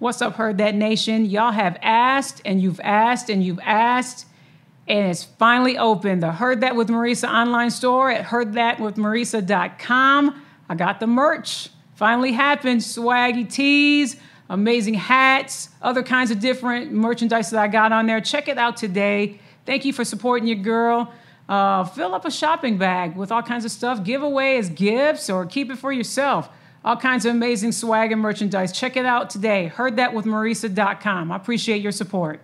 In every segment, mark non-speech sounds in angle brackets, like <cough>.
What's up, Heard That Nation? Y'all have asked and you've asked and you've asked, and it's finally open. The Heard That with Marisa online store at heardthatwithmarisa.com. I got the merch. Finally happened. Swaggy tees, amazing hats, other kinds of different merchandise that I got on there. Check it out today. Thank you for supporting your girl. Uh, fill up a shopping bag with all kinds of stuff. Give away as gifts or keep it for yourself. All kinds of amazing swag and merchandise. Check it out today. Heard that with Heardthatwithmarisa.com. I appreciate your support.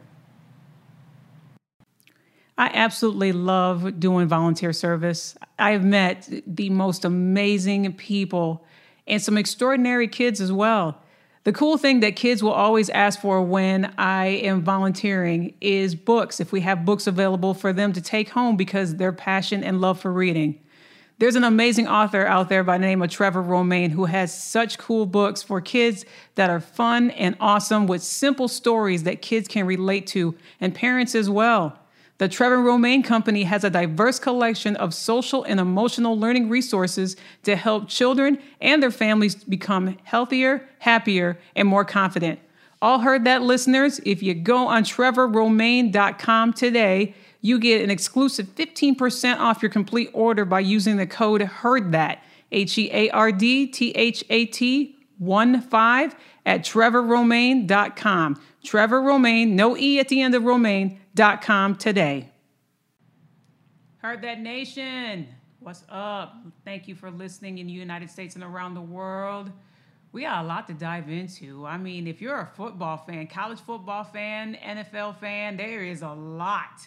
I absolutely love doing volunteer service. I've met the most amazing people and some extraordinary kids as well. The cool thing that kids will always ask for when I am volunteering is books, if we have books available for them to take home because their passion and love for reading. There's an amazing author out there by the name of Trevor Romain who has such cool books for kids that are fun and awesome with simple stories that kids can relate to and parents as well. The Trevor Romain Company has a diverse collection of social and emotional learning resources to help children and their families become healthier, happier, and more confident. All heard that, listeners? If you go on trevorromain.com today, you get an exclusive 15% off your complete order by using the code HEARD THAT, H E A R D T H A T 1 5 at trevorromain.com. Trevor Romain, no E at the end of Romain.com today. Heard that nation. What's up? Thank you for listening in the United States and around the world. We got a lot to dive into. I mean, if you're a football fan, college football fan, NFL fan, there is a lot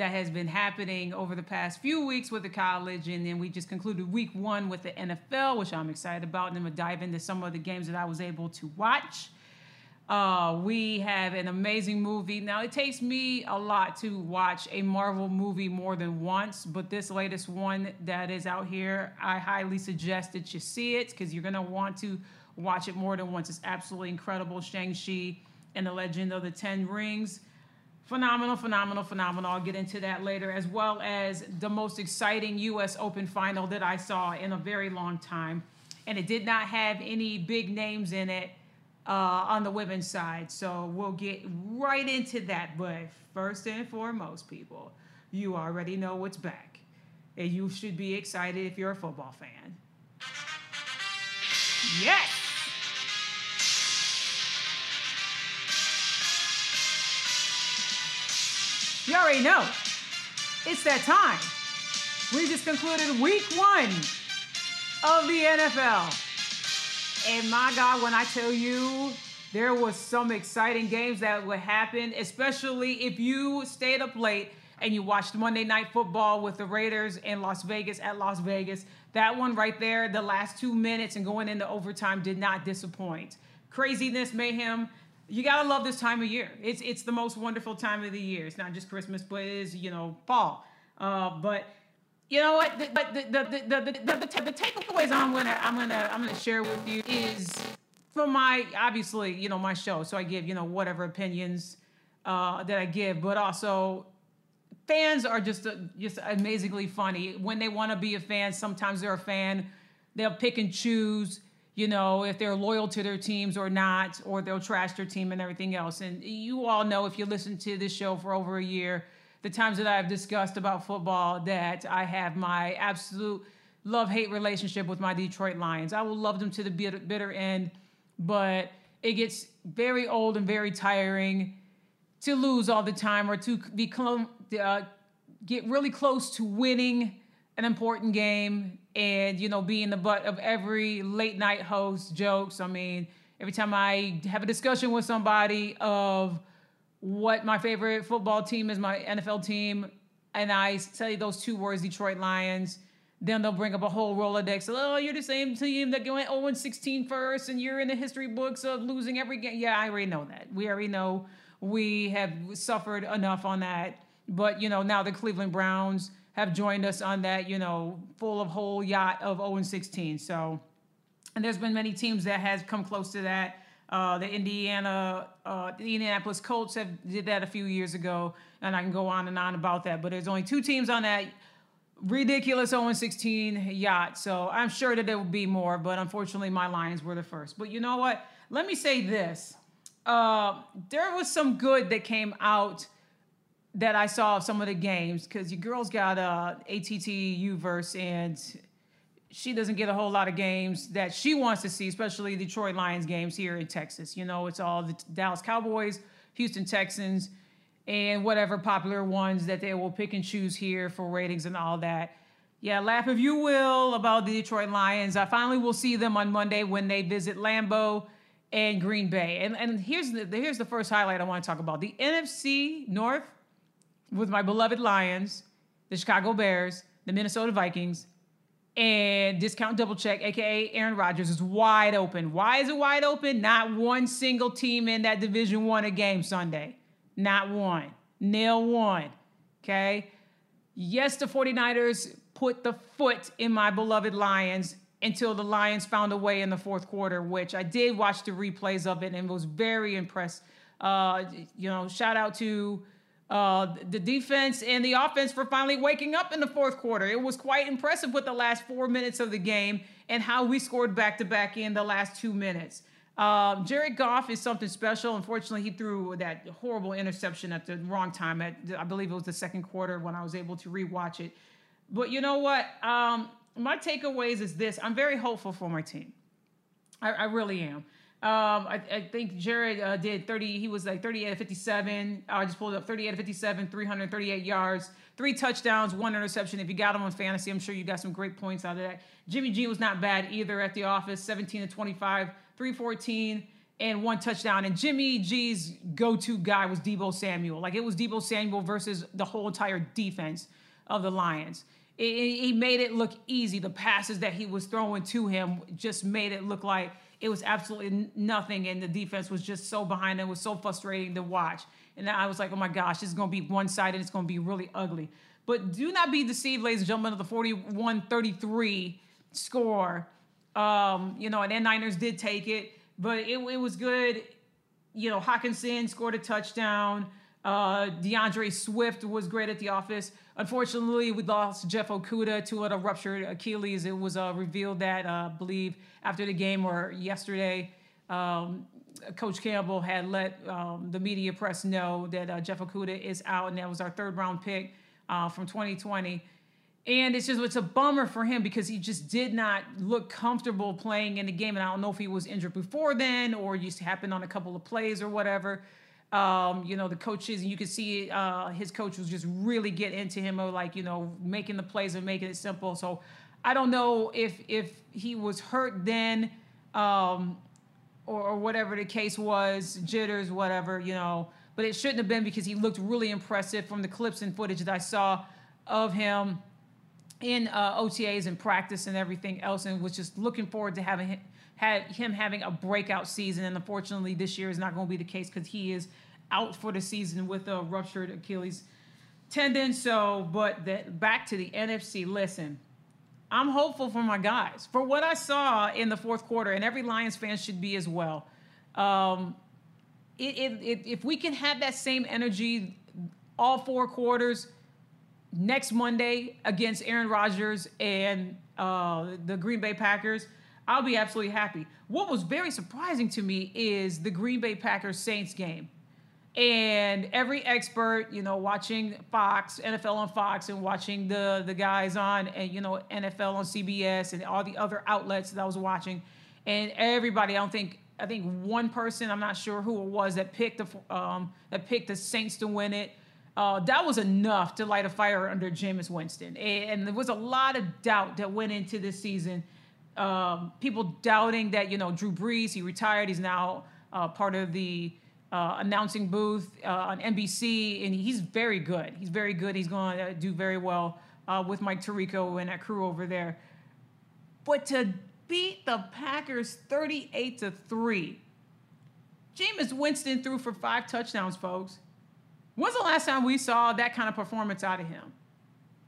that has been happening over the past few weeks with the college. And then we just concluded week one with the NFL, which I'm excited about. And then we'll dive into some of the games that I was able to watch. Uh, we have an amazing movie. Now, it takes me a lot to watch a Marvel movie more than once, but this latest one that is out here, I highly suggest that you see it because you're going to want to watch it more than once. It's absolutely incredible. Shang-Chi and the Legend of the Ten Rings. Phenomenal, phenomenal, phenomenal. I'll get into that later, as well as the most exciting U.S. Open final that I saw in a very long time. And it did not have any big names in it uh, on the women's side. So we'll get right into that. But first and foremost, people, you already know what's back. And you should be excited if you're a football fan. Yes! You already know. It's that time. We just concluded week one of the NFL. And my God, when I tell you there was some exciting games that would happen, especially if you stayed up late and you watched Monday Night Football with the Raiders in Las Vegas at Las Vegas. That one right there, the last two minutes and going into overtime did not disappoint. Craziness, mayhem. You gotta love this time of year. It's it's the most wonderful time of the year. It's not just Christmas, but it is you know fall. Uh, but you know what? But the the the the, the, the, the, takeaways I'm gonna I'm gonna I'm gonna share with you is from my obviously you know my show. So I give you know whatever opinions uh, that I give, but also fans are just uh, just amazingly funny. When they want to be a fan, sometimes they're a fan. They'll pick and choose, you know, if they're loyal to their teams or not, or they'll trash their team and everything else. And you all know if you listen to this show for over a year, the times that I've discussed about football, that I have my absolute love hate relationship with my Detroit Lions. I will love them to the bitter, end, but it gets very old and very tiring to lose all the time or to be uh, get really close to winning an important game and you know being the butt of every late night host jokes. I mean, every time I have a discussion with somebody of what my favorite football team is, my NFL team, and I say those two words, Detroit Lions then they'll bring up a whole Rolodex. Oh, you're the same team that went 0 16 first, and you're in the history books of losing every game. Yeah, I already know that. We already know we have suffered enough on that. But, you know, now the Cleveland Browns have joined us on that, you know, full of whole yacht of 0 and 16. So, and there's been many teams that has come close to that. Uh, the Indiana, uh, the Indianapolis Colts have did that a few years ago, and I can go on and on about that. But there's only two teams on that ridiculous 0 16 yacht. So I'm sure that there will be more, but unfortunately, my Lions were the first. But you know what? Let me say this. Uh, there was some good that came out that I saw of some of the games because your girl's got uh, ATT Uverse and she doesn't get a whole lot of games that she wants to see, especially Detroit Lions games here in Texas. You know, it's all the Dallas Cowboys, Houston Texans, and whatever popular ones that they will pick and choose here for ratings and all that. Yeah, laugh if you will about the Detroit Lions. I finally will see them on Monday when they visit Lambeau and Green Bay. And and here's the here's the first highlight I want to talk about. The NFC North with my beloved Lions, the Chicago Bears, the Minnesota Vikings, and discount double check, aka Aaron Rodgers, is wide open. Why is it wide open? Not one single team in that division won a game Sunday. Not one. Nil one. Okay. Yes, the 49ers put the foot in my beloved Lions until the Lions found a way in the fourth quarter, which I did watch the replays of it and was very impressed. Uh, you know, shout out to uh, the defense and the offense for finally waking up in the fourth quarter. It was quite impressive with the last four minutes of the game and how we scored back to back in the last two minutes. Um, Jared Goff is something special. Unfortunately, he threw that horrible interception at the wrong time. At I believe it was the second quarter when I was able to rewatch it. But you know what? Um, my takeaways is this: I'm very hopeful for my team. I, I really am. Um, I, I, think Jared uh, did 30. He was like 38 57. I just pulled up 38 57, 338 yards, three touchdowns, one interception. If you got him on fantasy, I'm sure you got some great points out of that. Jimmy G was not bad either at the office, 17 to 25, 314 and one touchdown. And Jimmy G's go-to guy was Deebo Samuel. Like it was Deebo Samuel versus the whole entire defense of the Lions. he made it look easy. The passes that he was throwing to him just made it look like it was absolutely nothing, and the defense was just so behind. It was so frustrating to watch. And I was like, oh my gosh, this is going to be one sided. It's going to be really ugly. But do not be deceived, ladies and gentlemen, of the 41 33 score. Um, you know, and then Niners did take it, but it, it was good. You know, Hockenson scored a touchdown. Uh, D'Andre Swift was great at the office. Unfortunately, we lost Jeff Okudah to a ruptured Achilles. It was uh, revealed that, uh, I believe, after the game or yesterday, um, Coach Campbell had let um, the media press know that uh, Jeff Okudah is out, and that was our third round pick uh, from 2020. And it's just it's a bummer for him because he just did not look comfortable playing in the game. And I don't know if he was injured before then or just happened on a couple of plays or whatever. Um, you know, the coaches, and you can see uh, his coach was just really get into him of like, you know, making the plays and making it simple. So I don't know if if he was hurt then, um, or, or whatever the case was, jitters, whatever, you know. But it shouldn't have been because he looked really impressive from the clips and footage that I saw of him in uh, OTAs and practice and everything else, and was just looking forward to having him, had him having a breakout season. And unfortunately, this year is not going to be the case because he is out for the season with a ruptured Achilles tendon. So, but that back to the NFC. Listen, I'm hopeful for my guys for what I saw in the fourth quarter, and every Lions fan should be as well. Um, it, it, it, if we can have that same energy all four quarters next Monday against Aaron Rodgers and uh, the Green Bay Packers, I'll be absolutely happy. What was very surprising to me is the Green Bay Packers Saints game. And every expert, you know, watching Fox, NFL on Fox, and watching the the guys on, and you know, NFL on CBS, and all the other outlets that I was watching, and everybody, I don't think, I think one person, I'm not sure who it was that picked the um, that picked the Saints to win it. Uh, that was enough to light a fire under Jameis Winston, and, and there was a lot of doubt that went into this season. Um, people doubting that you know Drew Brees, he retired, he's now uh, part of the uh, announcing booth uh, on NBC, and he's very good. He's very good. He's going to do very well uh, with Mike Tirico and that crew over there. But to beat the Packers 38 to 3, Jameis Winston threw for five touchdowns, folks. When's the last time we saw that kind of performance out of him?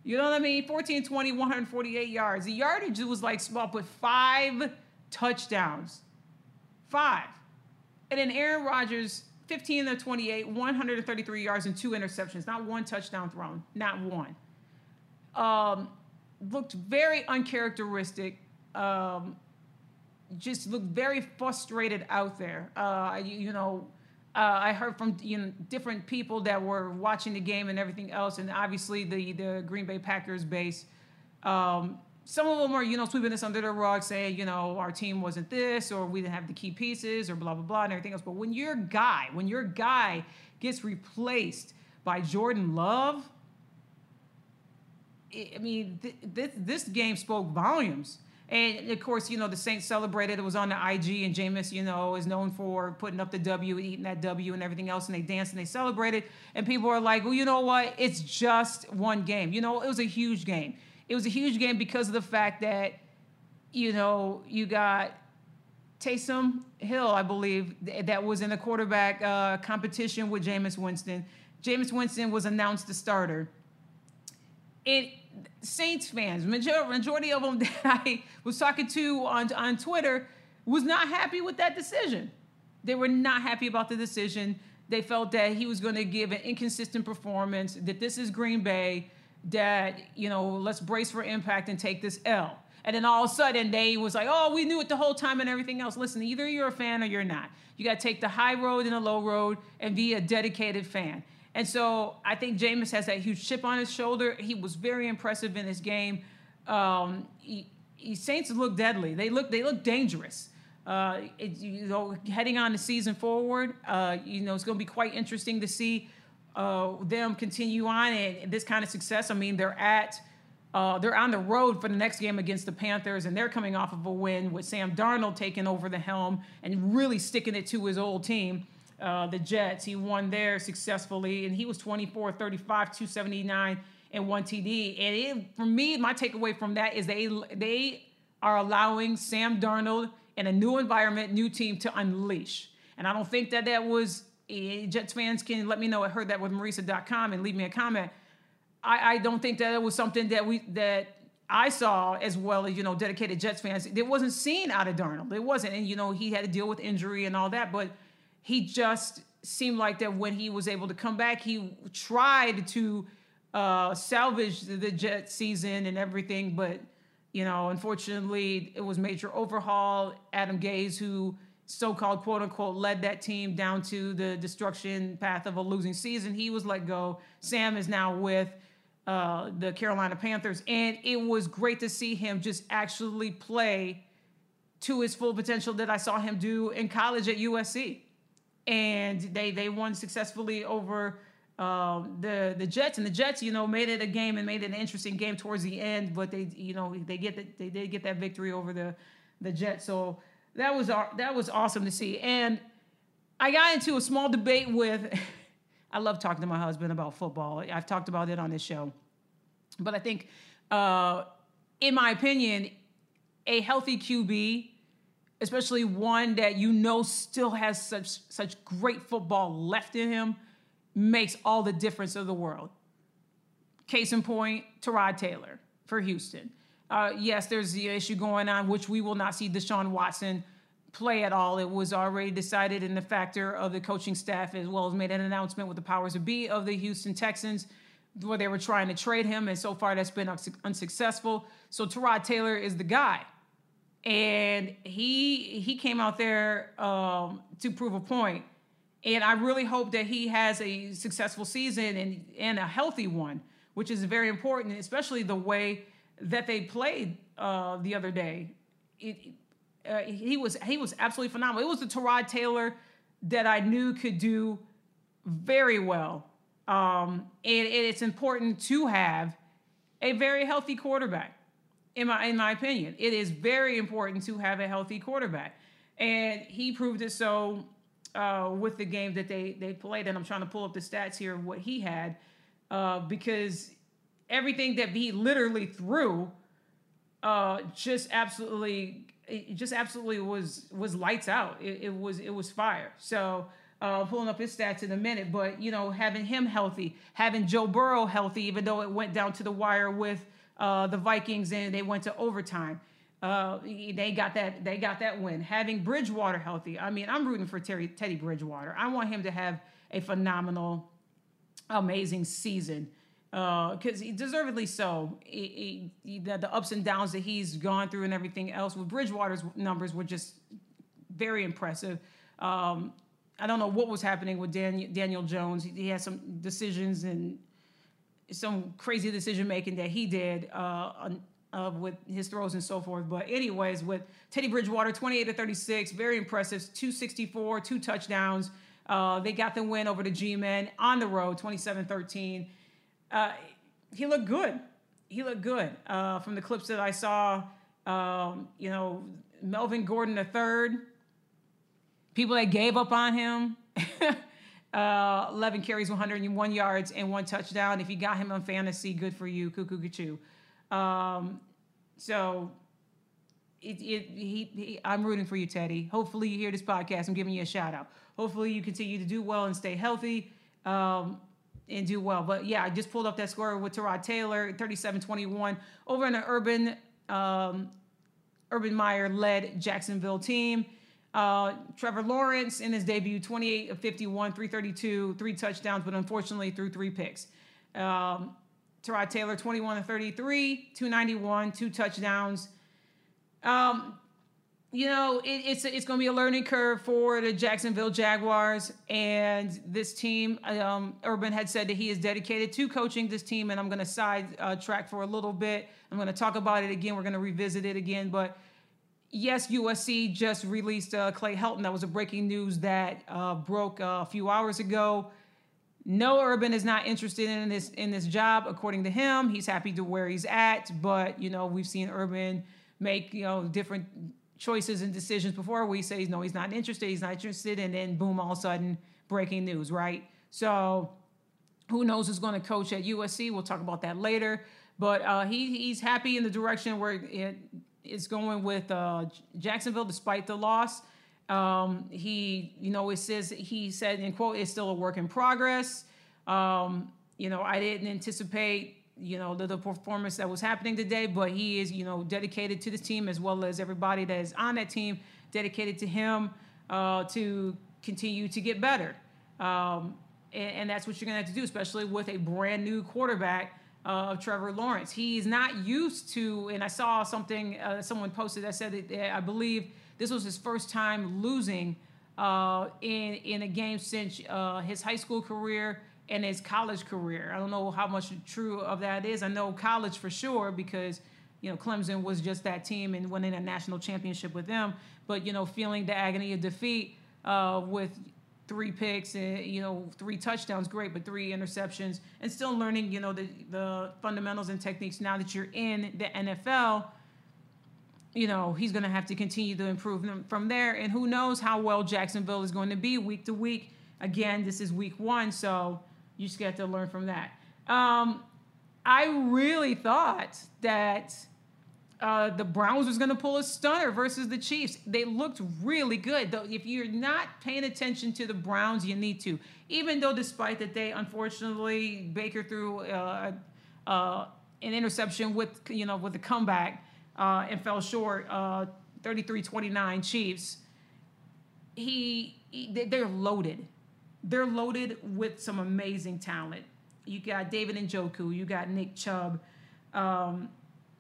You know what I mean? 14, 20, 148 yards. The yardage was like small, but five touchdowns. Five. And then Aaron Rodgers 15 to 28, 133 yards and two interceptions, not one touchdown thrown, not one. Um, looked very uncharacteristic. Um, just looked very frustrated out there. Uh, you, you, know, uh, I heard from you know different people that were watching the game and everything else, and obviously the the Green Bay Packers base. Um, some of them are, you know, sweeping this under the rug, saying, you know, our team wasn't this, or we didn't have the key pieces, or blah blah blah, and everything else. But when your guy, when your guy gets replaced by Jordan Love, I mean, th- th- this game spoke volumes. And of course, you know, the Saints celebrated. It was on the IG, and Jameis, you know, is known for putting up the W, eating that W, and everything else. And they danced and they celebrated. And people are like, well, you know what? It's just one game. You know, it was a huge game it was a huge game because of the fact that, you know, you got Taysom Hill, I believe, that was in the quarterback uh, competition with Jameis Winston. Jameis Winston was announced the starter. It Saints fans, majority of them <laughs> that I was talking to on, on Twitter, was not happy with that decision. They were not happy about the decision. They felt that he was going to give an inconsistent performance, that this is Green Bay that, you know, let's brace for impact and take this L. And then all of a sudden they was like, oh, we knew it the whole time and everything else. Listen, either you're a fan or you're not. You got to take the high road and the low road and be a dedicated fan. And so I think Jameis has that huge chip on his shoulder. He was very impressive in this game. Um, he, he, Saints look deadly. They look they look dangerous. Uh, it, you know, heading on the season forward, uh, you know, it's going to be quite interesting to see uh, them continue on and this kind of success. I mean, they're at uh, they're on the road for the next game against the Panthers, and they're coming off of a win with Sam Darnold taking over the helm and really sticking it to his old team, uh, the Jets. He won there successfully, and he was 24, 35, 279, and one TD. And it, for me, my takeaway from that is they they are allowing Sam Darnold in a new environment, new team to unleash. And I don't think that that was Eh, Jets fans can let me know I heard that with Marisa.com and leave me a comment. I, I don't think that it was something that we that I saw as well as you know dedicated Jets fans. It wasn't seen out of Darnold. It wasn't, and you know he had to deal with injury and all that, but he just seemed like that when he was able to come back, he tried to uh, salvage the Jet season and everything, but you know unfortunately it was major overhaul. Adam Gase who so-called quote unquote led that team down to the destruction path of a losing season. He was let go. Sam is now with uh, the Carolina Panthers, and it was great to see him just actually play to his full potential that I saw him do in college at USC. And they they won successfully over uh, the the Jets, and the Jets, you know, made it a game and made it an interesting game towards the end. But they, you know, they get the, they did get that victory over the the Jets. So that was our that was awesome to see. And I got into a small debate with. <laughs> I love talking to my husband about football. I've talked about it on this show, but I think, uh, in my opinion, a healthy QB, especially one that you know still has such such great football left in him, makes all the difference of the world. Case in point, Tyrod Taylor for Houston. Uh, yes, there's the issue going on, which we will not see Deshaun Watson play at all. It was already decided in the factor of the coaching staff, as well as made an announcement with the powers of be of the Houston Texans. where they were trying to trade him, and so far that's been unsuccessful. So Tyrod Taylor is the guy, and he he came out there um, to prove a point. And I really hope that he has a successful season and and a healthy one, which is very important, especially the way that they played uh, the other day. It, uh, he was he was absolutely phenomenal. It was the Tyrod Taylor that I knew could do very well. Um, and, and it's important to have a very healthy quarterback. In my in my opinion, it is very important to have a healthy quarterback, and he proved it so uh, with the game that they they played. And I'm trying to pull up the stats here of what he had uh, because everything that he literally threw uh, just absolutely it just absolutely was was lights out. It, it was it was fire. So uh, pulling up his stats in a minute, but you know, having him healthy, having Joe Burrow healthy, even though it went down to the wire with uh, the Vikings and they went to overtime. Uh, they got that they got that win. Having Bridgewater healthy, I mean, I'm rooting for Terry, Teddy Bridgewater. I want him to have a phenomenal, amazing season because uh, he deservedly so. He, he, the, the ups and downs that he's gone through and everything else with Bridgewater's numbers were just very impressive. Um, I don't know what was happening with Daniel, Daniel Jones. He, he had some decisions and some crazy decision making that he did uh, on, uh, with his throws and so forth. But anyways, with Teddy Bridgewater, 28 to 36, very impressive, 264, two touchdowns. Uh, they got the win over the G-Men on the road, 27-13. Uh, he looked good. He looked good uh, from the clips that I saw. Um, you know, Melvin Gordon III people that gave up on him. <laughs> uh, 11 carries, 101 yards, and one touchdown. If you got him on fantasy, good for you. Cuckoo, cuckoo. Um, so it, it, he, he, I'm rooting for you, Teddy. Hopefully, you hear this podcast. I'm giving you a shout out. Hopefully, you continue to do well and stay healthy um, and do well. But yeah, I just pulled up that score with Tyrod Taylor, 37 21, over in the Urban, um, Urban Meyer led Jacksonville team. Uh, Trevor Lawrence in his debut, 28 of 51, 332, three touchdowns, but unfortunately threw three picks. Um, Tyrod Taylor, 21 of 33, 291, two touchdowns. Um, you know, it, it's it's going to be a learning curve for the Jacksonville Jaguars and this team. Um, Urban had said that he is dedicated to coaching this team, and I'm going to side uh, track for a little bit. I'm going to talk about it again. We're going to revisit it again, but yes, USC just released uh, Clay Helton. That was a breaking news that uh, broke uh, a few hours ago. No, Urban is not interested in this in this job, according to him. He's happy to where he's at, but you know we've seen Urban make you know different choices and decisions before. We say no, he's not interested. He's not interested, and then boom, all of a sudden, breaking news, right? So who knows who's going to coach at USC? We'll talk about that later. But uh, he he's happy in the direction where it, is going with uh, Jacksonville despite the loss. Um, he, you know, it says he said in quote, "It's still a work in progress." Um, you know, I didn't anticipate, you know, the, the, performance that was happening today, but he is, you know, dedicated to the team as well as everybody that is on that team, dedicated to him uh, to continue to get better. Um, and, and, that's what you're going to have to do, especially with a brand new quarterback of Trevor Lawrence. He's not used to, and I saw something uh, someone posted that said that I believe this was his first time losing uh, in in a game since uh, his high school career and his college career. I don't know how much true of that is. I know college for sure because you know Clemson was just that team and winning a national championship with them. But you know, feeling the agony of defeat uh, with three picks and you know three touchdowns great but three interceptions and still learning you know the the fundamentals and techniques now that you're in the NFL you know he's going to have to continue to improve them from there and who knows how well Jacksonville is going to be week to week. Again this is week 1 so you just get to learn from that. Um, I really thought that uh, the Browns was going to pull a stunner versus the Chiefs. They looked really good. Though, if you're not paying attention to the Browns, you need to. Even though, despite that, they unfortunately Baker threw uh, uh, an interception with you know with a comeback uh, and fell short, 33-29 uh, Chiefs. He, he, they're loaded. They're loaded with some amazing talent. you got David Njoku, you got Nick Chubb. Um,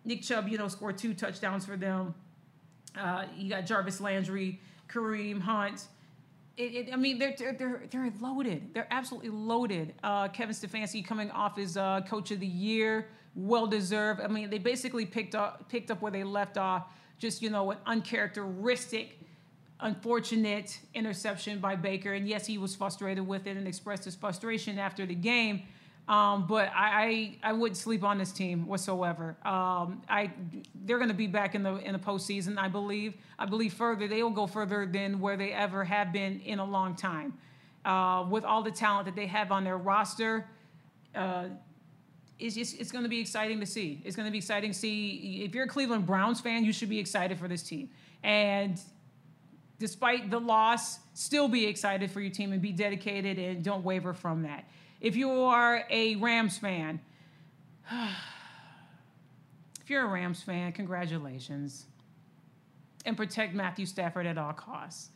Nick Chubb, you know, scored two touchdowns for them. Uh, you got Jarvis Landry, Kareem Hunt. It, it, I mean, they're, they're they're loaded. They're absolutely loaded. Uh, Kevin Stefanski coming off his uh, Coach of the Year, well deserved. I mean, they basically picked up picked up where they left off. Just you know, an uncharacteristic, unfortunate interception by Baker. And yes, he was frustrated with it and expressed his frustration after the game. Um, but I, I, I wouldn't sleep on this team whatsoever. Um, I they're going to be back in the in the postseason. I believe. I believe further. They will go further than where they ever have been in a long time. Uh, with all the talent that they have on their roster, uh, it's just, it's going to be exciting to see. It's going to be exciting to see. If you're a Cleveland Browns fan, you should be excited for this team. And despite the loss, still be excited for your team and be dedicated and don't waver from that. If you are a Rams fan, <sighs> if you're a Rams fan, congratulations. And protect Matthew Stafford at all costs.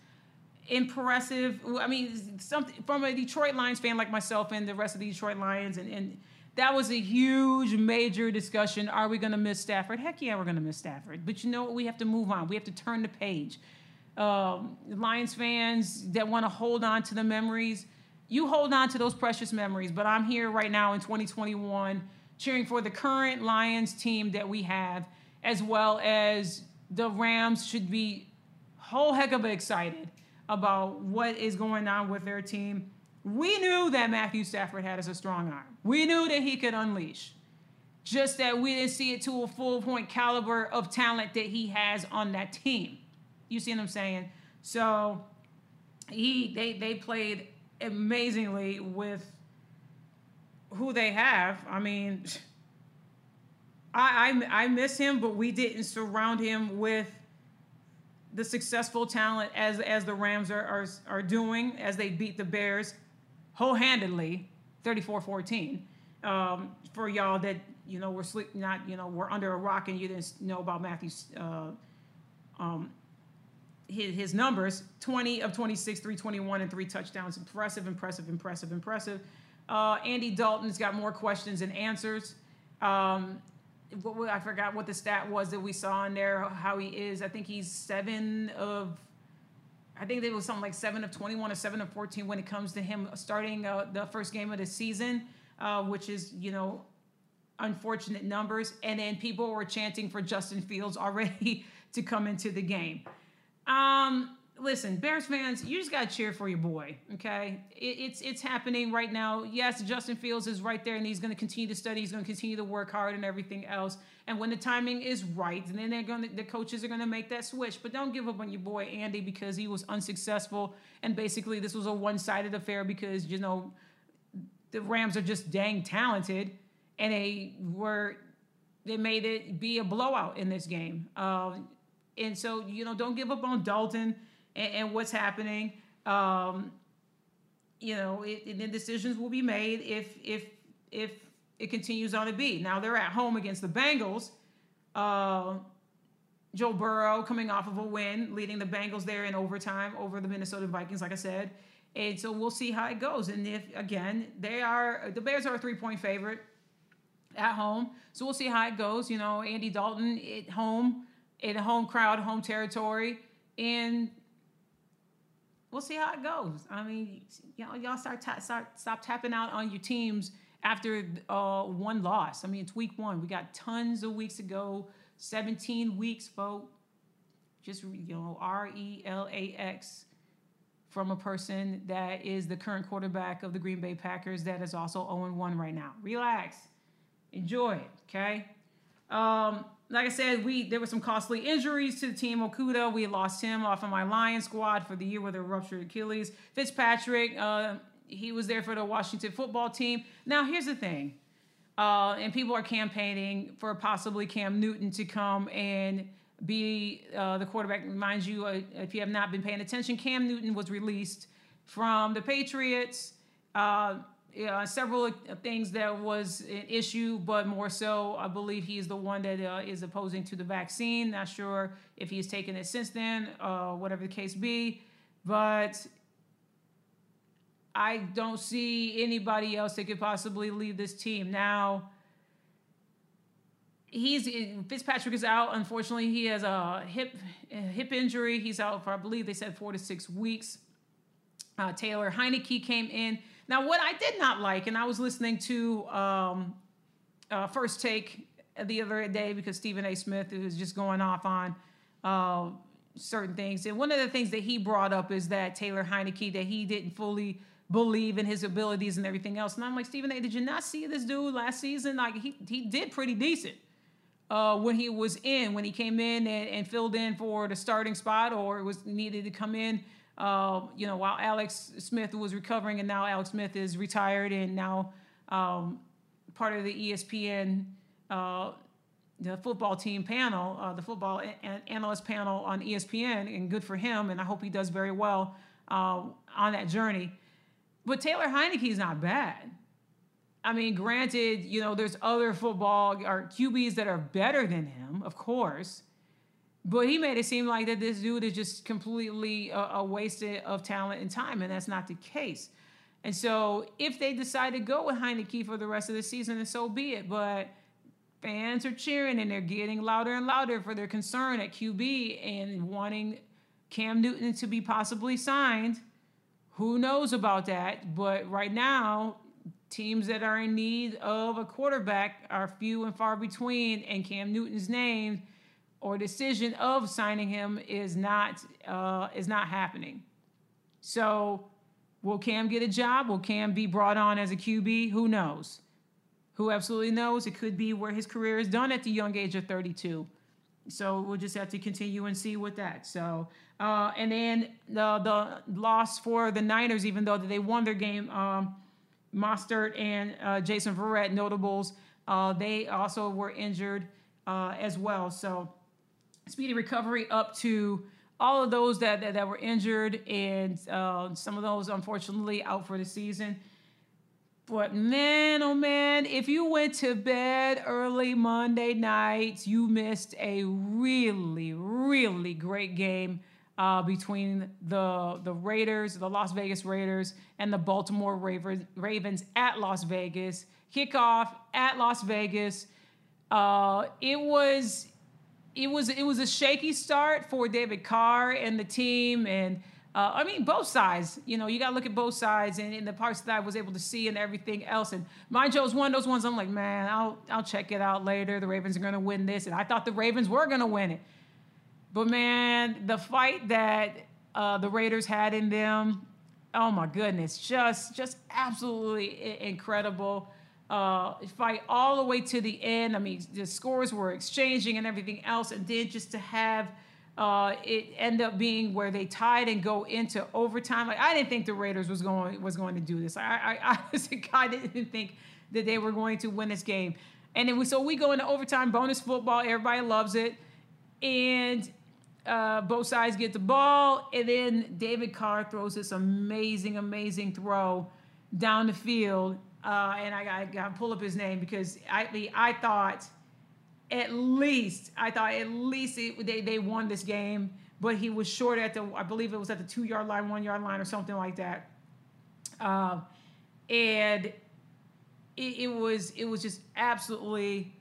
Impressive. I mean, something from a Detroit Lions fan like myself and the rest of the Detroit Lions, and, and that was a huge, major discussion. Are we going to miss Stafford? Heck yeah, we're going to miss Stafford. But you know what? We have to move on. We have to turn the page. Um, Lions fans that want to hold on to the memories, you hold on to those precious memories. But I'm here right now in 2021 cheering for the current Lions team that we have, as well as the Rams should be whole heck of a excited about what is going on with their team. We knew that Matthew Stafford had as a strong arm. We knew that he could unleash. Just that we didn't see it to a full point caliber of talent that he has on that team. You see what I'm saying? So he they they played amazingly with who they have. I mean, I, I, I miss him, but we didn't surround him with the successful talent as as the Rams are are, are doing as they beat the Bears whole-handedly 34-14 um, for y'all that you know we're sleep not you know we're under a rock and you didn't know about Matthew's uh, um, his, his numbers 20 of 26 321 and three touchdowns impressive impressive impressive impressive uh, Andy Dalton's got more questions and answers um, what, I forgot what the stat was that we saw in there how he is I think he's seven of I think it was something like seven of 21 or seven of 14 when it comes to him starting uh, the first game of the season, uh, which is, you know, unfortunate numbers. And then people were chanting for Justin Fields already <laughs> to come into the game. Um, listen, Bears fans, you just got to cheer for your boy. Okay, it, it's it's happening right now. Yes, Justin Fields is right there, and he's to continue to study. He's to continue to work hard and everything else. And when the timing is right, and then they're to, the coaches are to make that switch. But don't give up on your boy Andy because he was unsuccessful, and basically this was a one-sided affair because you know the Rams are just dang talented, and they were they made it be a blowout in this game. Uh, and so you know, don't give up on Dalton and, and what's happening. Um, you know, it, then decisions will be made if if if it continues on to be. Now they're at home against the Bengals. Uh, Joe Burrow coming off of a win, leading the Bengals there in overtime over the Minnesota Vikings, like I said. And so we'll see how it goes. And if again, they are the Bears are a three-point favorite at home. So we'll see how it goes. You know, Andy Dalton at home, in home crowd, home territory. And we'll see how it goes. I mean, y'all, y'all start, ta- start stop tapping out on your teams after uh, one loss. I mean, it's week one. We got tons of weeks to go. 17 weeks, folks. Just you know, R E L A X from a person that is the current quarterback of the Green Bay Packers that is also 0 1 right now. Relax. Enjoy it, okay? Um, like I said, we there were some costly injuries to the team. Okudah, we lost him off of my Lion squad for the year with a ruptured Achilles. Fitzpatrick, uh, he was there for the Washington football team. Now, here's the thing, uh, and people are campaigning for possibly Cam Newton to come and be uh, the quarterback. Mind you, uh, if you have not been paying attention, Cam Newton was released from the Patriots. Uh, several things that was an issue, but more so, I believe he is the one that uh, is opposing to the vaccine. Not sure if he's taken it since then, uh, whatever the case be. But I don't see anybody else that could possibly lead this team. Now, he's Fitzpatrick is out. Unfortunately, he has a hip hip injury. He's out for I believe they said four to six weeks. Uh, Taylor Heinicke came in. Now, what I did not like, and I was listening to um, uh, First Take the other day because Stephen A. Smith was just going off on uh, certain things. And one of the things that he brought up is that Taylor Heinicke, that he didn't fully believe in his abilities and everything else. And I'm like, Stephen A., did you not see this dude last season? Like, he, he did pretty decent uh, when he was in, when he came in and, and, filled in for the starting spot or was needed to come in, uh, you know, while Alex Smith was recovering and now Alex Smith is retired and now um, part of the ESPN, uh, the football team panel, uh, the football analyst panel on ESPN, and good for him. And I hope he does very well uh, on that journey. But Taylor Heinicke is not bad. I mean, granted, you know, there's other football or QBs that are better than him, of course. But he made it seem like that this dude is just completely a, a waste of talent and time, and that's not the case. And so, if they decide to go with Heinicke for the rest of the season, then so be it. But fans are cheering and they're getting louder and louder for their concern at QB and wanting Cam Newton to be possibly signed. Who knows about that? But right now, teams that are in need of a quarterback are few and far between, and Cam Newton's name or decision of signing him is not uh, is not happening. So, will Cam get a job? Will Cam be brought on as a QB? Who knows? Who absolutely knows? It could be where his career is done at the young age of 32. So we'll just have to continue and see with that. So uh, and then the the loss for the Niners, even though they won their game. Um, Mostert and uh, Jason Verrett, notables, uh, they also were injured uh, as well. So speedy recovery up to all of those that, that, that were injured, and uh, some of those unfortunately out for the season. But man, oh man, if you went to bed early Monday night, you missed a really, really great game uh, between the the Raiders, the Las Vegas Raiders, and the Baltimore Ravens at Las Vegas. Kickoff at Las Vegas. Uh, it was it was it was a shaky start for David Carr and the team, and uh, I mean both sides. You know, you got to look at both sides and, and, the parts that I was able to see and everything else. And you, it was one of those ones I'm like, man, I'll I'll check it out later. The Ravens are going to win this, and I thought the Ravens were going to win it. But man, the fight that uh, the Raiders had in them, oh my goodness, just just absolutely incredible. Uh, fight all the way to the end. I mean, the scores were exchanging and everything else, and then just to have uh, it end up being where they tied and go into overtime. Like I didn't think the Raiders was going was going to do this. I I, I, <laughs> didn't think that they were going to win this game. And then we so we go into overtime, bonus football. Everybody loves it, and uh, both sides get the ball, and then David Carr throws this amazing, amazing throw down the field. Uh, and I, I got to pull up his name because I, I thought at least, I thought at least it, they, they won this game, but he was short at the, I believe it was at the two yard line, one yard line, or something like that. Uh, and it, it was it was just absolutely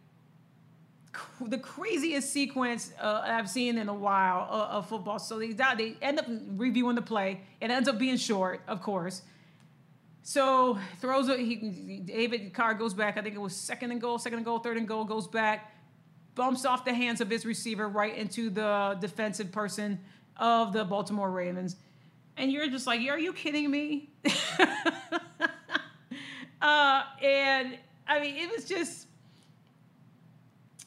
the craziest sequence uh, I've seen in a while of, of football. So they they end up reviewing the play. It ends up being short, of course. So throws it. He, David Carr goes back. I think it was second and goal, second and goal, third and goal. Goes back, bumps off the hands of his receiver right into the defensive person of the Baltimore Ravens, and you're just like, are you kidding me? <laughs> uh, and I mean, it was just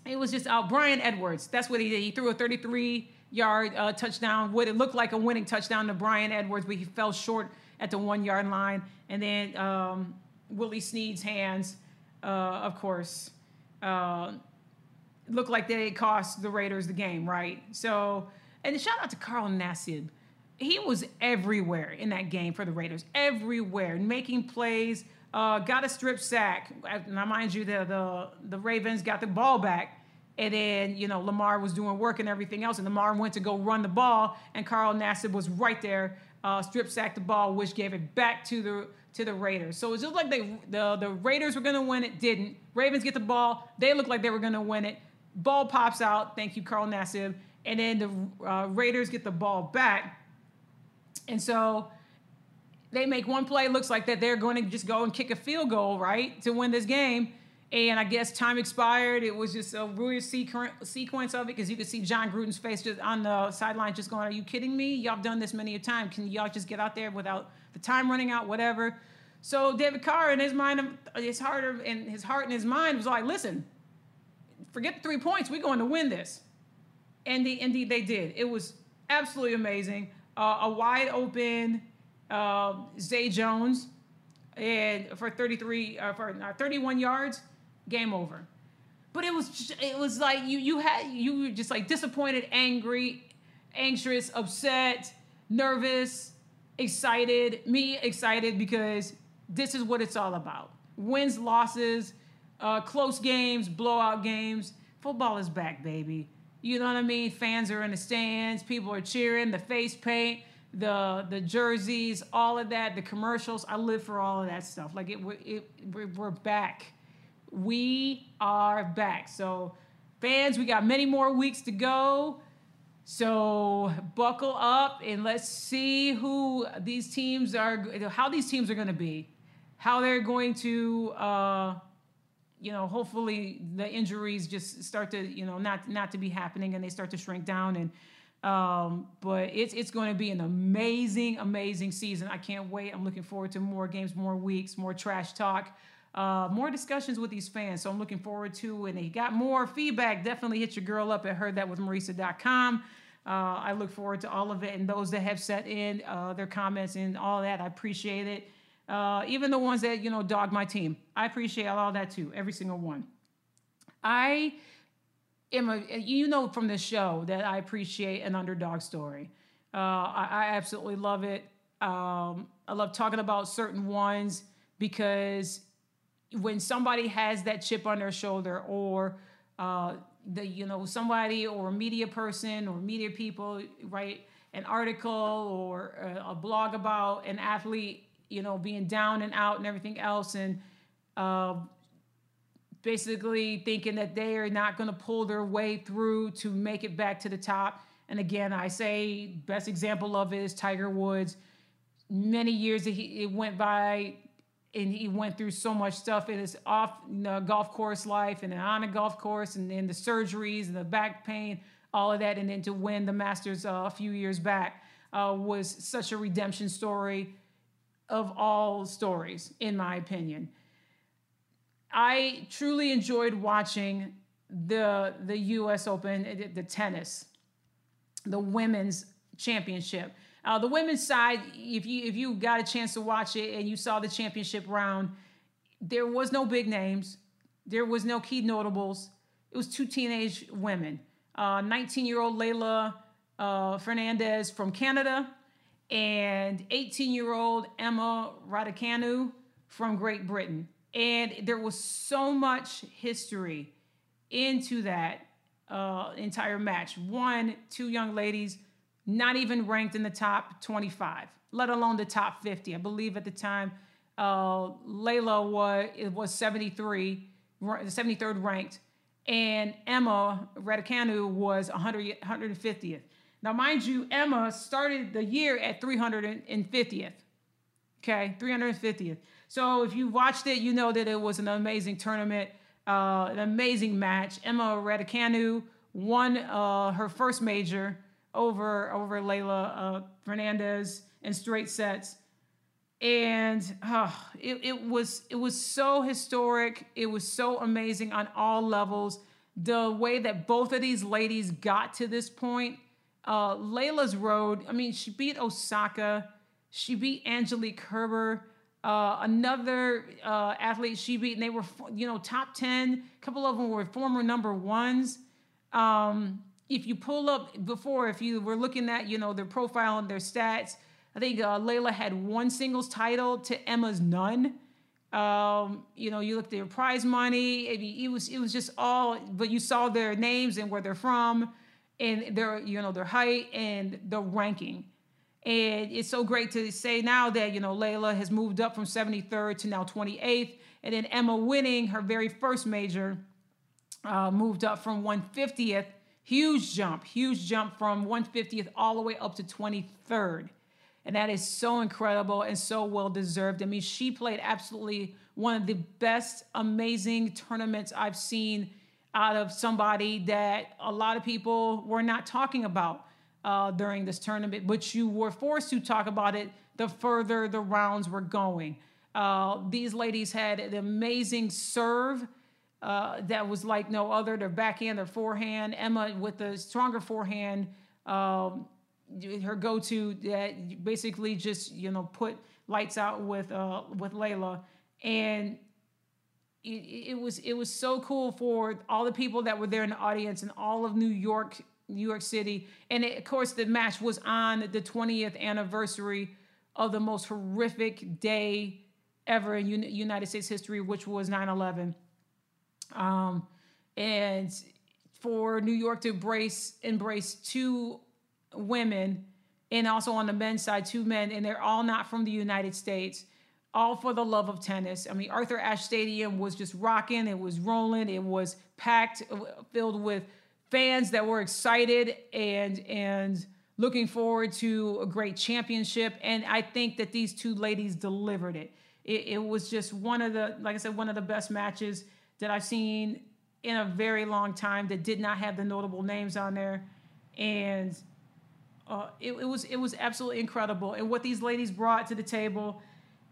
it was just uh, Bryan Edwards. That's what he did. He threw a 33 yard uh, touchdown, what it looked like a winning touchdown to Bryan Edwards, but he fell short at the one yard line. And then um, Willie Snead's hands, uh, of course, uh, looked like they cost the Raiders the game, right? So, and shout out to Carl Nassib. He was everywhere in that game for the Raiders, everywhere, making plays. Uh, got a strip sack. Now, mind you, the, the the Ravens got the ball back, and then, you know, Lamar was doing work and everything else. And Lamar went to go run the ball, and Carl Nassib was right there uh, strip sacked the ball, which gave it back to the to the Raiders. So it looked like they the the Raiders were going to win it, didn't. Ravens get the ball, they looked like they were going to win it. Ball pops out, thank you, Carl Nassib, and then the uh, Raiders get the ball back, and so they make one play. Looks like that they're going to just go and kick a field goal, right, to win this game. And I guess time expired. It was just a weird sequence of it because you could see Jon Gruden's face just on the sideline, just going, "Are you kidding me? Y'all done this many a time. Can y'all just get out there without the time running out, whatever?" So David Carr, in his mind, his heart, and his heart and his mind was like, "Listen, forget the three points. We're going to win this." And the, indeed, they did. It was absolutely amazing. Uh, a wide open uh, Zay Jones, and for 33, uh, for uh, 31 yards game over. But it was it was like you you had you were just like disappointed, angry, anxious, upset, nervous, excited. Me excited because this is what it's all about. Wins, losses, uh, close games, blowout games. Football is back, baby. You know what I mean? Fans are in the stands, people are cheering, the face paint, the the jerseys, all of that, the commercials. I live for all of that stuff. Like it, it we're, we're back we are back. So, fans, we got many more weeks to go. So, buckle up and let's see who these teams are, how these teams are going to be, how they're going to, uh, you know, hopefully the injuries just start to, you know, not not to be happening and they start to shrink down and. Um, but it's it's going to be an amazing, amazing season. I can't wait. I'm looking forward to more games, more weeks, more trash talk uh, more discussions with these fans. So I'm looking forward to, and he got more feedback. Definitely hit your girl up at heardthatwithmarisa.com. Uh, I look forward to all of it, and those that have sent in uh, their comments and all that, I appreciate it. Uh, even the ones that you know dog my team, I appreciate all that too. Every single one. I am a, you know from this show that I appreciate an underdog story. Uh, I, I, absolutely love it. Um, I love talking about certain ones because when somebody has that chip on their shoulder or uh, the you know somebody or a media person or media people write an article or a, a, blog about an athlete you know being down and out and everything else and uh, basically thinking that they are not going to pull their way through to make it back to the top. And again i say best example of it is tiger woods. Many years he it went by and he went through so much stuff in his off golf course life and on a golf course and then the surgeries and the back pain all of that. And then to win the masters uh, a few years back uh, was such a redemption story of all stories in my opinion. I truly enjoyed watching the the us open the tennis the women's championship uh, the women's side, if you if you got a chance to watch it and you saw the championship round, there was no big names, there was no key notables. It was two teenage women, 19 uh, year old Leylah uh, Fernandez from Canada and 18 year old Emma Raducanu from Great Britain. And there was so much history into that uh, entire match. One, two young ladies not even ranked in the top 25, let alone the top 50. I believe at the time uh, Leylah was it was 73, 73rd ranked, and Emma Raducanu was 100, 150th. Now, mind you, Emma started the year at 350th. Okay, 350th. So if you watched it, you know that it was an amazing tournament, uh, an amazing match. Emma Raducanu won uh, her first major over over Leylah uh, Fernandez in straight sets, and uh, it, it was it was so historic. It was so amazing on all levels. The way that both of these ladies got to this point, uh, Leylah's road. I mean, she beat Osaka. She beat Angelique Kerber. Uh, another uh, athlete she beat, and they were, you know, top 10. A couple of them were former number ones. Um, if you pull up before, if you were looking at, you know, their profile and their stats, I think uh, Leylah had one singles title to Emma's none. Um, you know, you looked at their prize money. I mean, it was it was just all, but you saw their names and where they're from, and their you know their height and the ranking, And it's so great to say now that, you know, Leylah has moved up from 73rd to now 28th. And then Emma winning her very first major, uh, moved up from 150th. Huge jump, huge jump from 150th all the way up to 23rd. And that is so incredible and so well deserved. I mean, she played absolutely one of the best, amazing tournaments I've seen out of somebody that a lot of people were not talking about uh, during this tournament, but you were forced to talk about it the further the rounds were going. Uh, these ladies had an amazing serve uh, that was like no other. Their backhand, their forehand. Emma with the stronger forehand, um, her go-to that basically just you know put lights out with uh, with Leylah, and it, it was it was so cool for all the people that were there in the audience and all of New York New York City. And it, of course, the match was on the 20th anniversary of the most horrific day ever in United States history, which was 9 11. Um, and for New York to embrace, embrace two women and also on the men's side, two men, and they're all not from the United States, all for the love of tennis. I mean, Arthur Ashe Stadium was just rocking, it was rolling, it was packed, filled with fans that were excited and and looking forward to a great championship. And I think that these two ladies delivered it. It, it was just one of the, like I said, one of the best matches that I've seen in a very long time that did not have the notable names on there. And uh, it, it, was it was absolutely incredible. And what these ladies brought to the table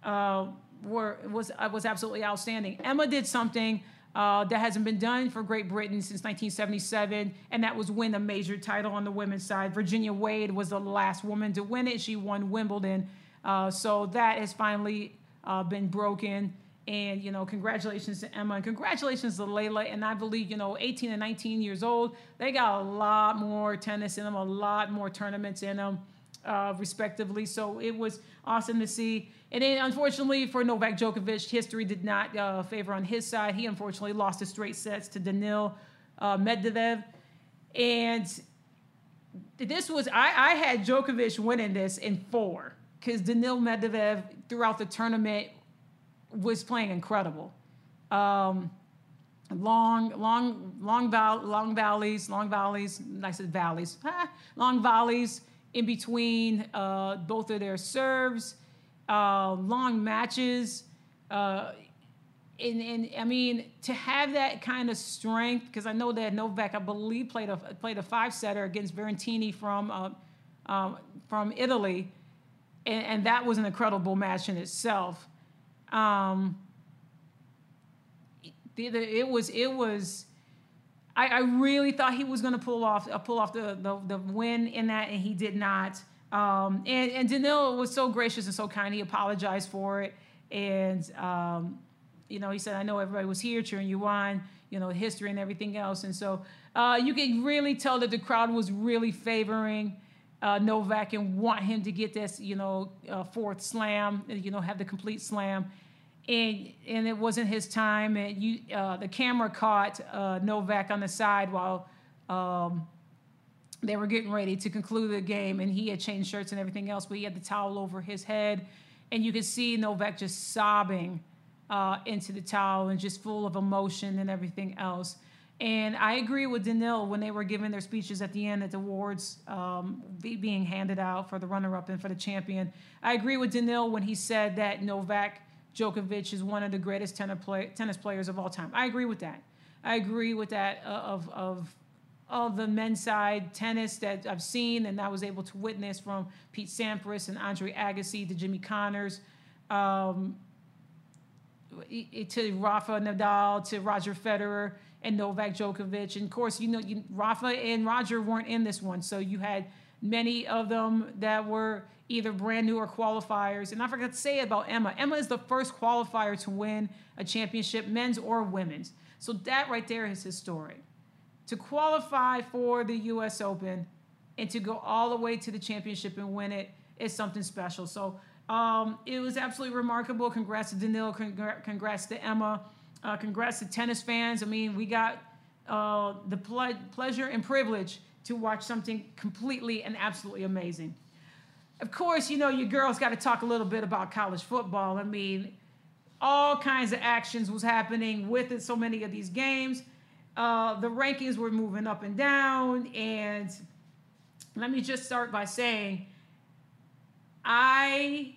uh, were was uh, was absolutely outstanding. Emma did something uh, that hasn't been done for Great Britain since 1977, and that was win a major title on the women's side. Virginia Wade was the last woman to win it. She won Wimbledon, uh, so that has finally uh, been broken. And you know, congratulations to Emma and congratulations to Leylah. And I believe you know, 18 and 19 years old, they got a lot more tennis in them, a lot more tournaments in them uh, respectively. So it was awesome to see. And then, unfortunately, for Novak Djokovic, history did not uh, favor on his side. He unfortunately lost his straight sets to Daniil uh, Medvedev. And this was, I, I had Djokovic winning this in four because Daniil Medvedev throughout the tournament was playing incredible. Um, long, long, long, val- long valleys, long valleys. I said valleys, <laughs> long volleys in between uh, both of their serves, uh, long matches. Uh, and, and I mean, to have that kind of strength, because I know that Novak, I believe, played a played a five setter against Berrettini from uh, um, from Italy, and, and, that was an incredible match in itself. Um, it, it was it was I, I really thought he was going to pull off uh, pull off the, the, the win in that, and he did not. Um, and and Danilo was so gracious and so kind. He apologized for it, and um, you know he said, "I know everybody was here cheering you on." You know history and everything else, and so uh, you can really tell that the crowd was really favoring. Uh, Novak and want him to get this, you know, uh, fourth slam, you know, have the complete slam and and it wasn't his time. And you, uh, the camera caught uh, Novak on the side while um, they were getting ready to conclude the game, and he had changed shirts and everything else, but he had the towel over his head, and you could see Novak just sobbing uh, into the towel and just full of emotion and everything else. And I agree with Daniil when they were giving their speeches at the end at the awards um, being handed out for the runner-up and for the champion. I agree with Daniil when he said that Novak Djokovic is one of the greatest tennis, play, tennis players of all time. I agree with that. I agree with that uh, of, of of the men's side tennis that I've seen and I was able to witness from Pete Sampras and Andre Agassi to Jimmy Connors, um, to Rafa Nadal to Roger Federer and Novak Djokovic. And of course, you know, you, Rafa and Roger weren't in this one, so you had many of them that were either brand new or qualifiers. And I forgot to say about Emma. Emma is the first qualifier to win a championship, men's or women's. So that right there is historic. To qualify for the US Open and to go all the way to the championship and win it is something special. So um, it was absolutely remarkable. Congrats to Daniil. Congrats to Emma. Uh, congrats to tennis fans. I mean, we got uh, the ple- pleasure and privilege to watch something completely and absolutely amazing. of course, you know, your girls got to talk a little bit about college football. I mean, all kinds of actions was happening with it, so many of these games. Uh, the rankings were moving up and down. And let me just start by saying, I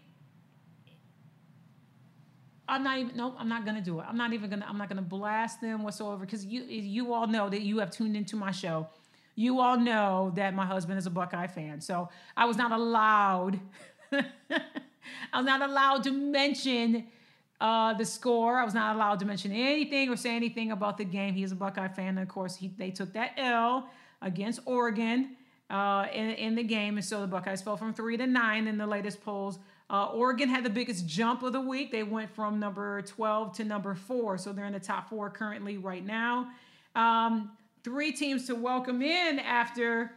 I'm not even no, I'm not gonna do it. I'm not even gonna I'm not gonna blast them whatsoever because you you all know that you have tuned into my show. You all know that my husband is a Buckeye fan. So I was not allowed <laughs> I was not allowed to mention uh, the score. I was not allowed to mention anything or say anything about the game. He is a Buckeye fan. And of course, he, they took that L against Oregon uh, in, in the game. And so the Buckeyes fell from three to nine in the latest polls. Uh, Oregon had the biggest jump of the week. They went from number 12 to number four. So they're in the top four currently right now. Um, three teams to welcome in after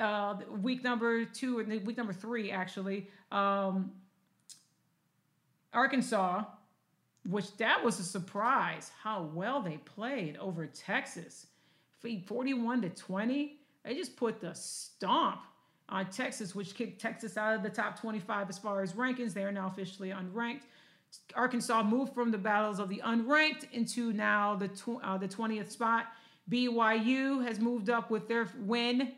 uh, week number two, week number three, actually. Um, Arkansas, which that was a surprise how well they played over Texas. 41 to 20. They just put the stomp on Texas, which kicked Texas out of the top 25 as far as rankings. They are now officially unranked. Arkansas moved from the battles of the unranked into now the tw- uh, the 20th spot. BYU has moved up with their win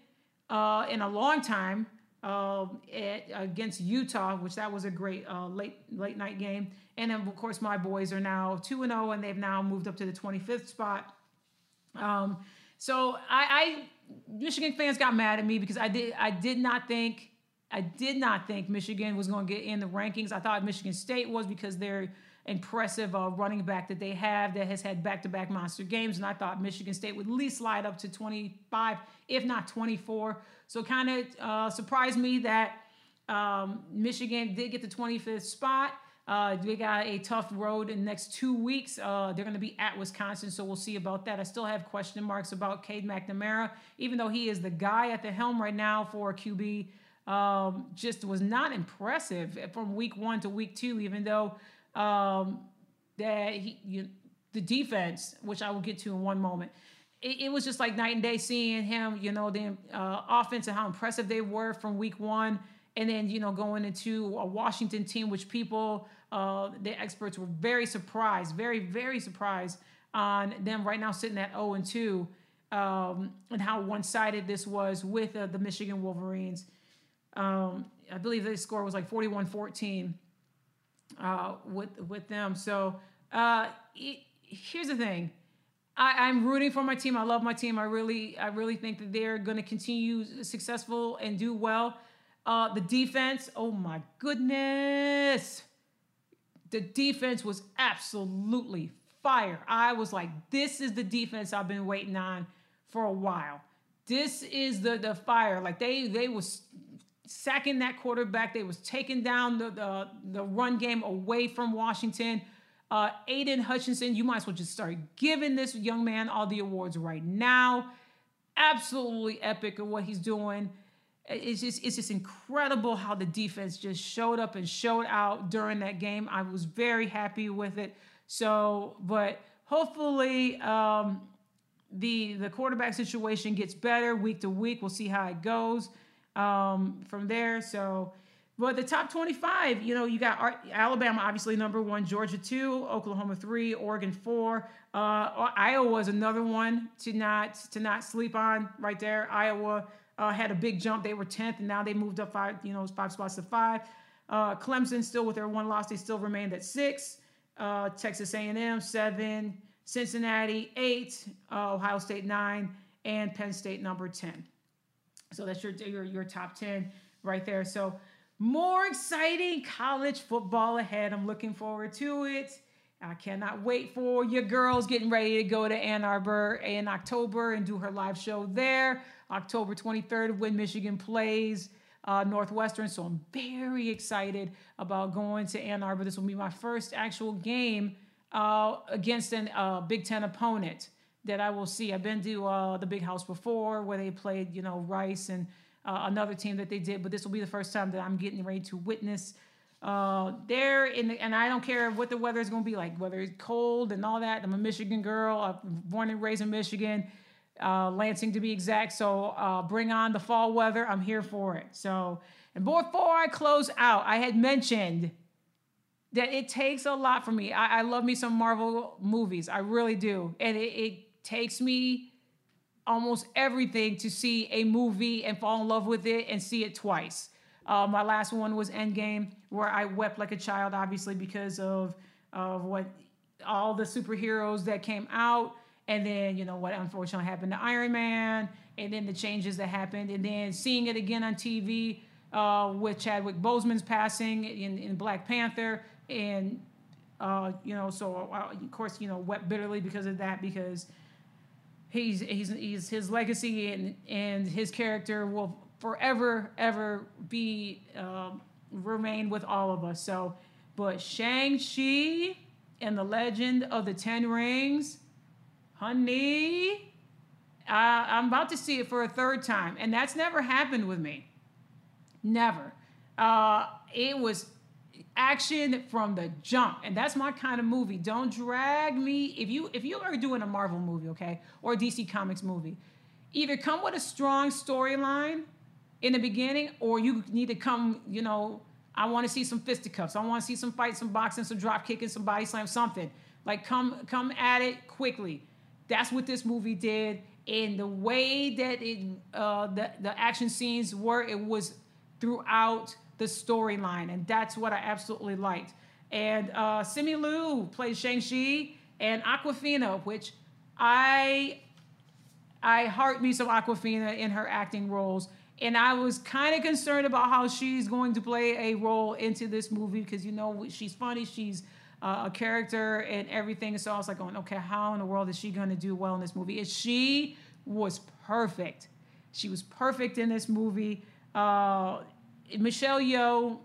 uh, in a long time uh, at, against Utah, which that was a great uh, late late night game. And then of course my boys are now two and zero, oh, and they've now moved up to the 25th spot. Um, so I, I Michigan fans got mad at me because I did I did not think I did not think Michigan was going to get in the rankings. I thought Michigan State was because they're impressive uh, running back that they have that has had back-to-back monster games, and I thought Michigan State would at least slide up to 25, if not 24. So kind of uh, surprised me that um, Michigan did get the 25th spot. Uh, they got a tough road in the next two weeks. Uh, they're going to be at Wisconsin, so we'll see about that. I still have question marks about Cade McNamara, even though he is the guy at the helm right now for QB. Um, just was not impressive from week one to week two, even though um, that he, you, the defense, which I will get to in one moment, it, it, was just like night and day seeing him, you know, the uh, offense and how impressive they were from week one. And then, you know, going into a Washington team, which people, uh, the experts were very surprised, very, very surprised on them right now sitting at 0 and 2 um, and how one sided this was with uh, the Michigan Wolverines. Um, I believe the score was like 41 14 uh, with with them. So uh, it, here's the thing. I, am rooting for my team. I love my team. I really, I really think that they're going to continue successful and do well. Uh, the defense, oh my goodness, the defense was absolutely fire. I was like, this is the defense I've been waiting on for a while. This is the the fire. Like they they was sacking that quarterback. They was taking down the, the, the run game away from Washington. Uh, Aidan Hutchinson, you might as well just start giving this young man all the awards right now. Absolutely epic of what he's doing. It's just it's just incredible how the defense just showed up and showed out during that game. I was very happy with it. So, but hopefully um, the the quarterback situation gets better week to week. We'll see how it goes um, from there. So, but the top 25, you know, you got Alabama, obviously number one, Georgia two, Oklahoma three, Oregon four. Uh, Iowa is another one to not to not sleep on right there. Iowa uh, had a big jump; they were 10th, and now they moved up five, you know, five spots to five. Uh, Clemson still with their one loss, they still remained at six. Uh, Texas A&M seven, Cincinnati eight, uh, Ohio State nine, and Penn State number 10. So that's your, your, your top 10 right there. So more exciting college football ahead. I'm looking forward to it. I cannot wait for your girls getting ready to go to Ann Arbor in October and do her live show there. October 23rd when Michigan plays uh, Northwestern. So I'm very excited about going to Ann Arbor. This will be my first actual game uh, against a uh, Big Ten opponent that I will see. I've been to uh, the Big House before where they played, you know, Rice and uh, another team that they did, but this will be the first time that I'm getting ready to witness uh, there. In the, and I don't care what the weather is going to be like, whether it's cold and all that. I'm a Michigan girl. I'm born and raised in Michigan. uh, Lansing to be exact. So uh, bring on the fall weather. I'm here for it. So, and before I close out, I had mentioned that it takes a lot for me. I, I love me some Marvel movies. I really do. And it, it takes me almost everything to see a movie and fall in love with it and see it twice. Uh, my last one was Endgame, where I wept like a child, obviously because of of what all the superheroes that came out, and then you know what unfortunately happened to Iron Man, and then the changes that happened, and then seeing it again on TV uh, with Chadwick Boseman's passing in, in Black Panther, and uh, you know, so uh, of course you know wept bitterly because of that because he's he's, he's his legacy and and his character will forever ever be um, remain with all of us. So, but Shang Chi and the Legend of the Ten Rings, honey, I, I'm about to see it for a third time, and that's never happened with me. Never. Uh, it was action from the jump and that's my kind of movie don't drag me if you if you are doing a marvel movie okay or a dc comics movie either come with a strong storyline in the beginning, or you need to come, you know, I want to see some fisticuffs. I want to see some fights, some boxing, some drop kicking, some body slam, something. Like come come at it quickly. That's what this movie did. And the way that it uh, the, the action scenes were, it was throughout the storyline. And that's what I absolutely liked. And uh, Simu Liu plays Shang-Chi and Awkwafina, which I I heart me some Awkwafina in her acting roles and I was kind of concerned about how she's going to play a role into this movie because you know she's funny, she's uh, a character and everything. So I was like, going, okay, how in the world is she going to do well in this movie? And she was perfect. She was perfect in this movie. Uh, Michelle Yeoh,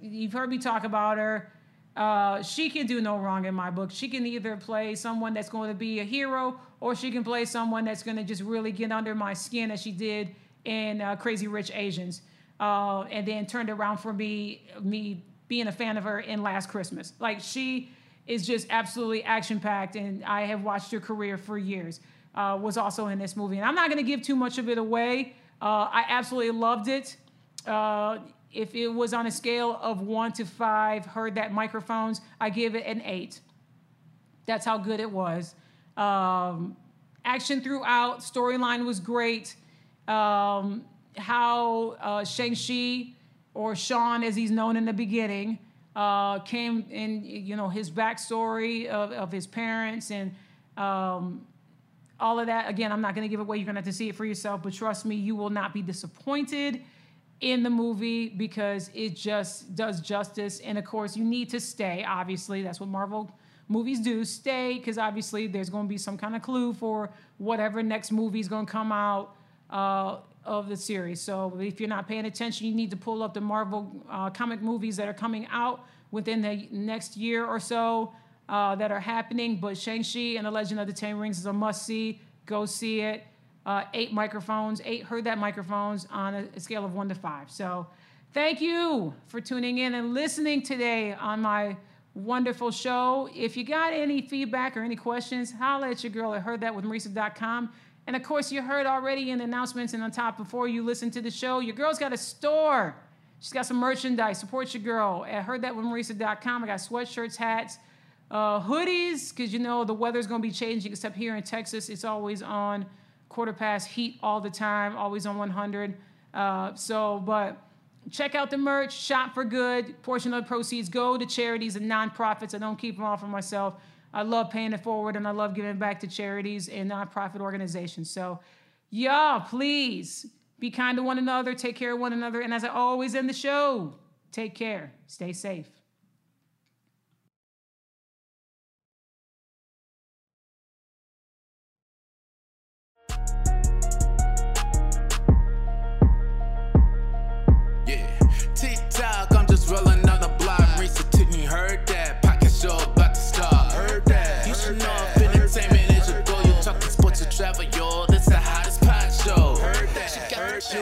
you've heard me talk about her. Uh, she can do no wrong in my book. She can either play someone that's going to be a hero, or she can play someone that's going to just really get under my skin, as she did in uh, Crazy Rich Asians, uh, and then turned around for me, me being a fan of her in Last Christmas. Like she is just absolutely action packed, and I have watched her career for years. Uh, was also in this movie, and I'm not going to give too much of it away. Uh, I absolutely loved it. Uh, if it was on a scale of one to five, heard that microphones, I give it an eight. That's how good it was. Um, action throughout, storyline was great um, how uh, Shang-Chi, or Sean as he's known in the beginning, uh, came in, you know, his backstory of, of his parents and um, all of that. Again, I'm not going to give away. You're going to have to see it for yourself, but trust me, you will not be disappointed in the movie because it just does justice. And of course, you need to stay. Obviously, that's what Marvel movies do. Stay because obviously there's going to be some kind of clue for whatever next movie is going to come out uh, of the series. So if you're not paying attention, you need to pull up the Marvel uh, comic movies that are coming out within the next year or so uh, that are happening. But Shang-Chi and the Legend of the Ten Rings is a must-see. Go see it. Uh, eight microphones, eight heard that microphones on a, a scale of one to five. So thank you for tuning in and listening today on my wonderful show. If you got any feedback or any questions, holla at your girl at heardthatwithmarisa.com. And of course, you heard already in the announcements and on top before you listen to the show, your girl's got a store. She's got some merchandise. Support your girl I heard that with heardthatwithmarisa.com. I got sweatshirts, hats, uh, hoodies, because you know the weather's going to be changing, except here in Texas, it's always on quarter past heat all the time, always on 100. Uh, so, but check out the merch, shop for good. Portion of the proceeds go to charities and nonprofits. I don't keep them all for myself. I love paying it forward and I love giving back to charities and nonprofit organizations. So, y'all, please be kind to one another, take care of one another. And as I always end the show, take care, stay safe.